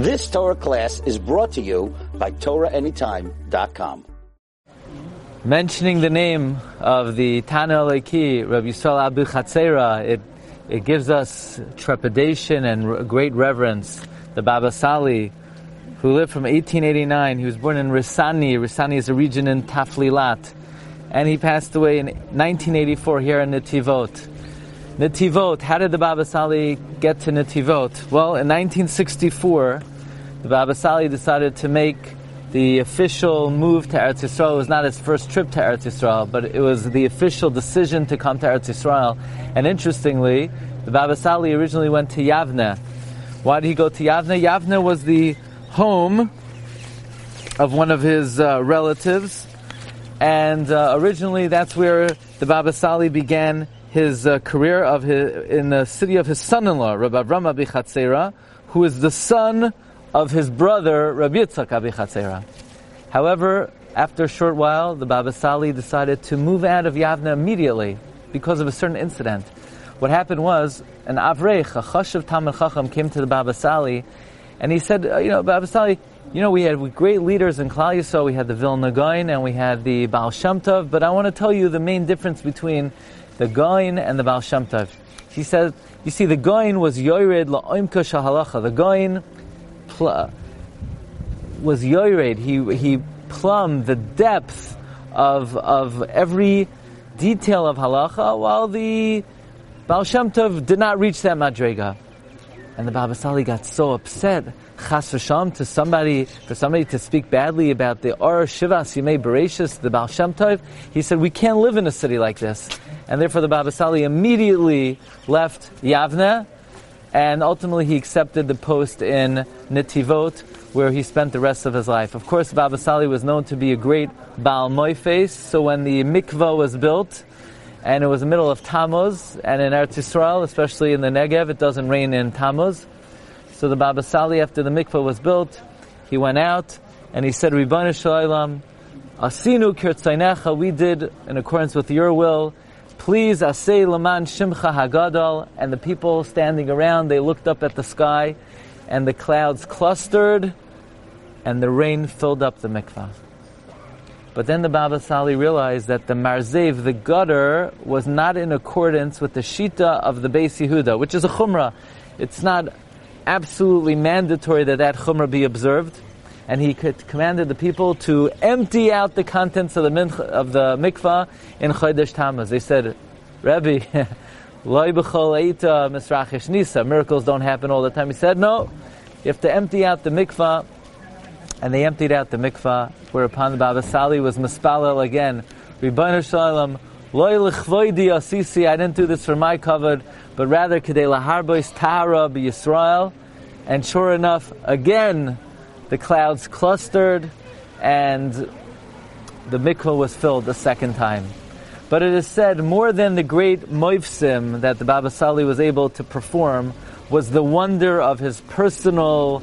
This Torah class is brought to you by TorahAnytime.com. Mentioning the name of the Tana Aleki, Rabbi Yisrael Abu Chatzera, it, it gives us trepidation and great reverence. The Baba Sali, who lived from 1889, he was born in Risani. Risani is a region in Tafilalt. And he passed away in 1984 here in Netivot. Netivot, how did the Baba Sali get to Netivot? Well, in 1964, the Baba Sali decided to make the official move to Eretz Yisrael. It was not his first trip to Eretz Yisrael, but it was the official decision to come to Eretz Yisrael. And interestingly, the Baba Sali originally went to Yavne. Why did he go to Yavne? Yavne was the home of one of his uh, relatives, and uh, originally that's where the Baba Sali began his uh, career of his, in the city of his son-in-law, Rabbi Avram Abichatzera, who is the son of his brother, Rabbi Yitzchak Abichatzera. However, after a short while, the Baba Sali decided to move out of Yavna immediately because of a certain incident. What happened was, an Avreich, a Chashav Talmud Chacham, came to the Baba Sali, and he said, uh, you know, Baba Sali, you know, we had great leaders in Klal Yisrael. We had the Vilna Gaon and we had the Baal Shem Tov, but I want to tell you the main difference between the Gaon and the Baal Shem Tov. He said, you see, the Gaon was Yored La'oimka Shahalacha. The Gaon pl- was Yored. He, he plumbed the depth of, of every detail of halacha, while the Baal Shem Tov did not reach that madrega. And the Baba Sali got so upset, chas v'sham, to somebody, for somebody to speak badly about the Or Shivas Yimei Bereshis, the Baal Shem Tov. He said, we can't live in a city like this. And therefore the Baba Sali immediately left Yavne, and ultimately he accepted the post in Netivot, where he spent the rest of his life. Of course, Baba Sali was known to be a great Baal Moifes, so when the mikvah was built, and it was the middle of Tammuz, and in Eretz Yisrael, especially in the Negev, it doesn't rain in Tammuz. So the Baba Sali, after the mikvah was built, he went out and he said, Ribbana Shalom, Asinu kirtzainecha, we did in accordance with your will. Please, Asay Laman Shimcha Hagadol, and the people standing around, they looked up at the sky, and the clouds clustered, and the rain filled up the mikvah. But then the Baba Sali realized that the marzev, the gutter, was not in accordance with the shita of the Beis Yehuda, which is a chumrah. It's not absolutely mandatory that that chumrah be observed. And he commanded the people to empty out the contents of the, minch, of the mikvah in Chodesh Tammuz. They said, Rabbi, loy b'chol eita misrachish nisa. Miracles don't happen all the time. He said, no, you have to empty out the mikvah and they emptied out the mikvah, whereupon the Baba Sali was mispalel again. Ribbana Shalom, loy l'chvoidi asisi, I didn't do this for my covered, but rather kedei laharbois tahara Yisrael. And sure enough, again, the clouds clustered, and the mikvah was filled a second time. But it is said more than the great moifsim that the Baba Sali was able to perform was the wonder of his personal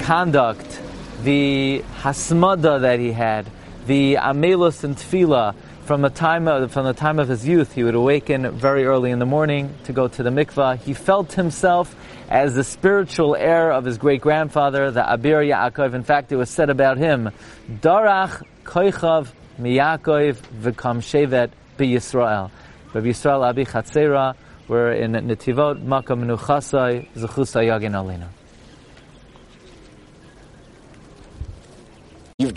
conduct the hasmada that he had, the amelus and tefillah. From the time of, from the time of his youth, he would awaken very early in the morning to go to the mikvah. He felt himself as the spiritual heir of his great grandfather, the Abir Yaakov. In fact, it was said about him, Darach Koichav Miyakov V'kam Shevet Yisrael. Rabbi Yisrael Abi Chatzera, we're in Netivot, Makam Nuchasai, Zechusay Yagin Alina.